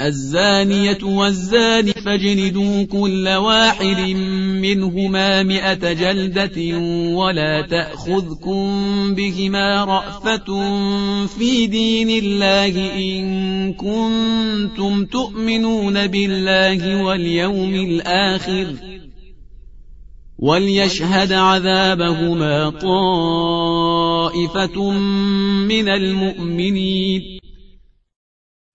الزانية والزاني فاجلدوا كل واحد منهما مئة جلدة ولا تأخذكم بهما رأفة في دين الله إن كنتم تؤمنون بالله واليوم الآخر وليشهد عذابهما طائفة من المؤمنين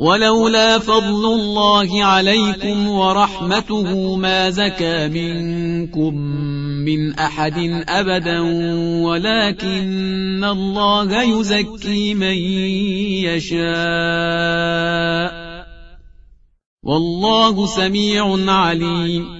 ولولا فضل الله عليكم ورحمته ما زكى منكم من أحد أبدا ولكن الله يزكي من يشاء. والله سميع عليم.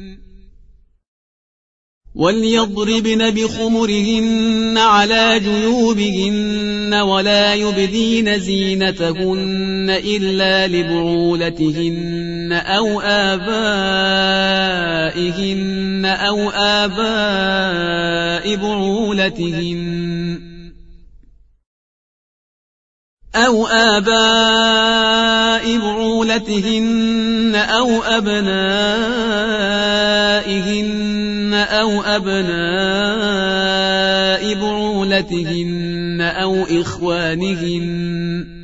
وليضربن بخمرهن على جيوبهن ولا يبدين زينتهن إلا لبعولتهن أو آبائهن أو آباء بعولتهن أو آباء بعولتهن أو أبنائهن أو أبناء بعولتهن أو إخوانهن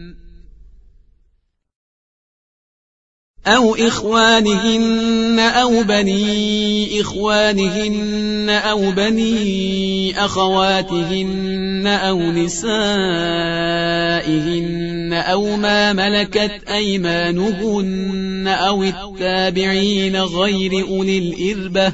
أو إخوانهن أو بني إخوانهن أو بني أخواتهن أو نسائهن أو ما ملكت أيمانهن أو التابعين غير أولي الإربة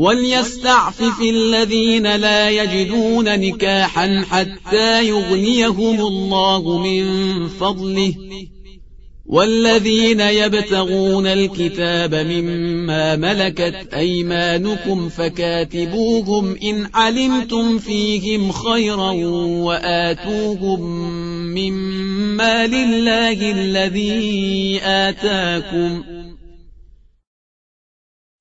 وليستعفف الذين لا يجدون نكاحا حتى يغنيهم الله من فضله. والذين يبتغون الكتاب مما ملكت أيمانكم فكاتبوهم إن علمتم فيهم خيرا وآتوهم مما لله الذي آتاكم.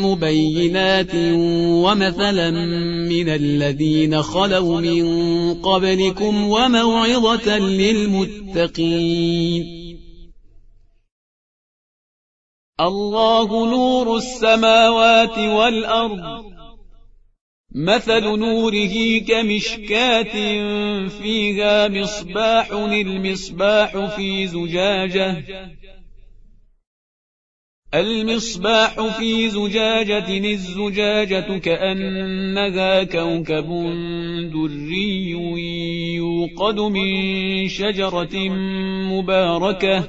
مبينات ومثلا من الذين خلوا من قبلكم وموعظة للمتقين. الله نور السماوات والأرض. مثل نوره كمشكاة فيها مصباح المصباح في زجاجة. المصباح في زجاجة الزجاجة كأنها كوكب دري يوقد من شجرة مباركة.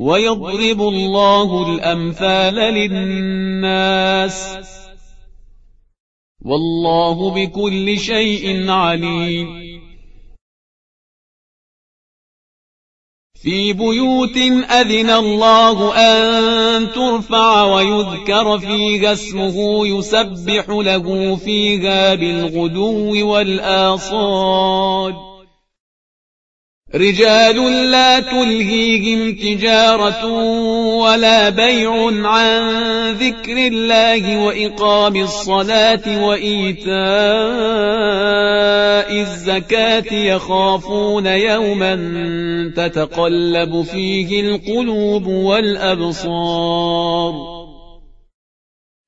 ويضرب الله الأمثال للناس. والله بكل شيء عليم. في بيوت أذن الله أن ترفع ويذكر فيها اسمه يسبح له فيها بالغدو والآصال. رجال لا تلهيهم تجارة ولا بيع عن ذكر الله وإقام الصلاة وإيتاء الزكاة يخافون يوما تتقلب فيه القلوب والأبصار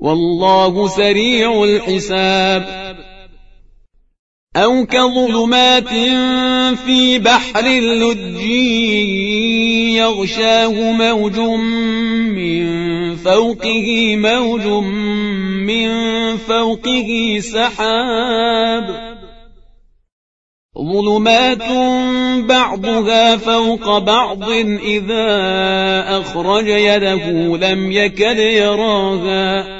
والله سريع الحساب. أو كظلمات في بحر اللج يغشاه موج من فوقه موج من فوقه سحاب. ظلمات بعضها فوق بعض إذا أخرج يده لم يكد يراها.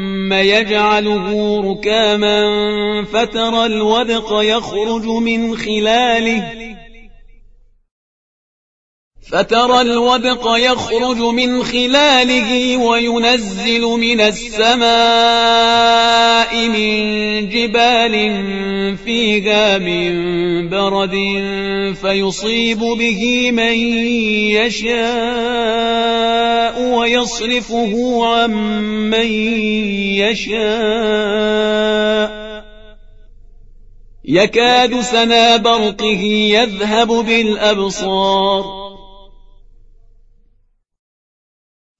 يجعله ركاما فترى الودق يخرج من خلاله. فترى الودق يخرج من خلاله وينزل من السماء من جبال فيها من برد فيصيب به من يشاء ويصرفه عن من يشاء. يكاد سنا برقه يذهب بالأبصار.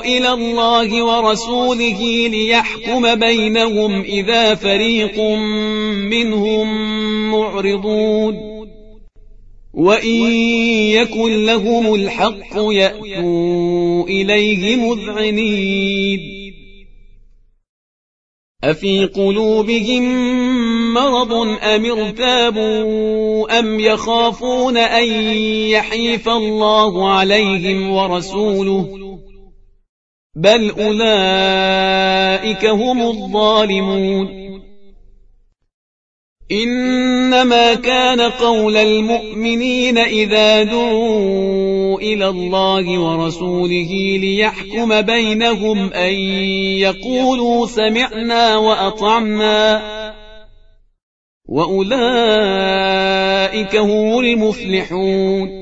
إلى الله ورسوله ليحكم بينهم إذا فريق منهم معرضون. وإن يكن لهم الحق يأتوا إليه مذعنين. أفي قلوبهم مرض أم ارتابوا أم يخافون أن يحيف الله عليهم ورسوله؟ بل أولئك هم الظالمون. إنما كان قول المؤمنين إذا دعوا إلى الله ورسوله ليحكم بينهم أن يقولوا سمعنا وأطعنا. وأولئك هم المفلحون.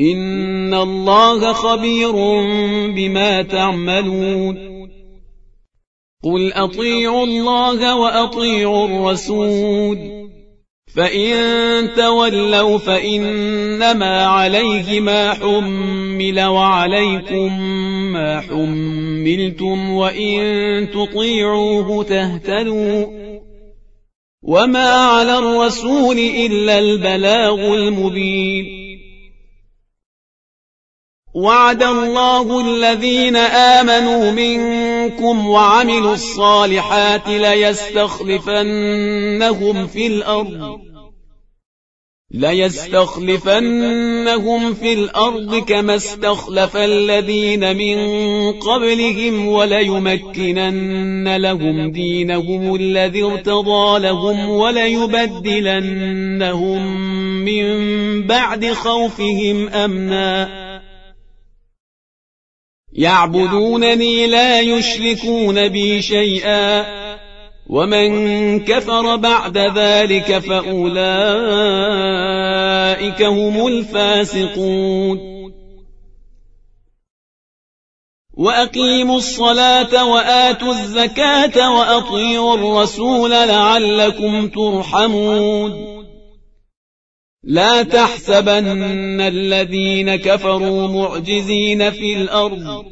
إن الله خبير بما تعملون قل أطيعوا الله وأطيعوا الرسول فإن تولوا فإنما عليه ما حمل وعليكم ما حملتم وإن تطيعوه تهتدوا وما على الرسول إلا البلاغ المبين وعد الله الذين آمنوا منكم وعملوا الصالحات ليستخلفنهم في الأرض ليستخلفنهم في الأرض كما استخلف الذين من قبلهم وليمكنن لهم دينهم الذي ارتضى لهم وليبدلنهم من بعد خوفهم أمناً يعبدونني لا يشركون بي شيئا. ومن كفر بعد ذلك فأولئك هم الفاسقون. وأقيموا الصلاة وآتوا الزكاة وأطيعوا الرسول لعلكم ترحمون. لا تحسبن الذين كفروا معجزين في الأرض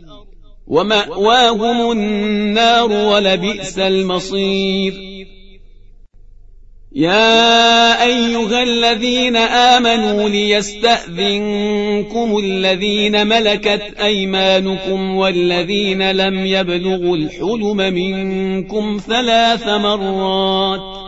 ومأواهم النار ولبئس المصير. يا أيها الذين آمنوا ليستأذنكم الذين ملكت أيمانكم والذين لم يبلغوا الحلم منكم ثلاث مرات.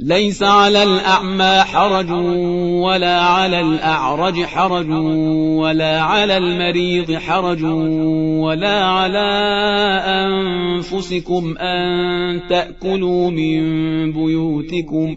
ليس على الأعمى حرج ولا على الأعرج حرج ولا على المريض حرج ولا على أنفسكم أن تأكلوا من بيوتكم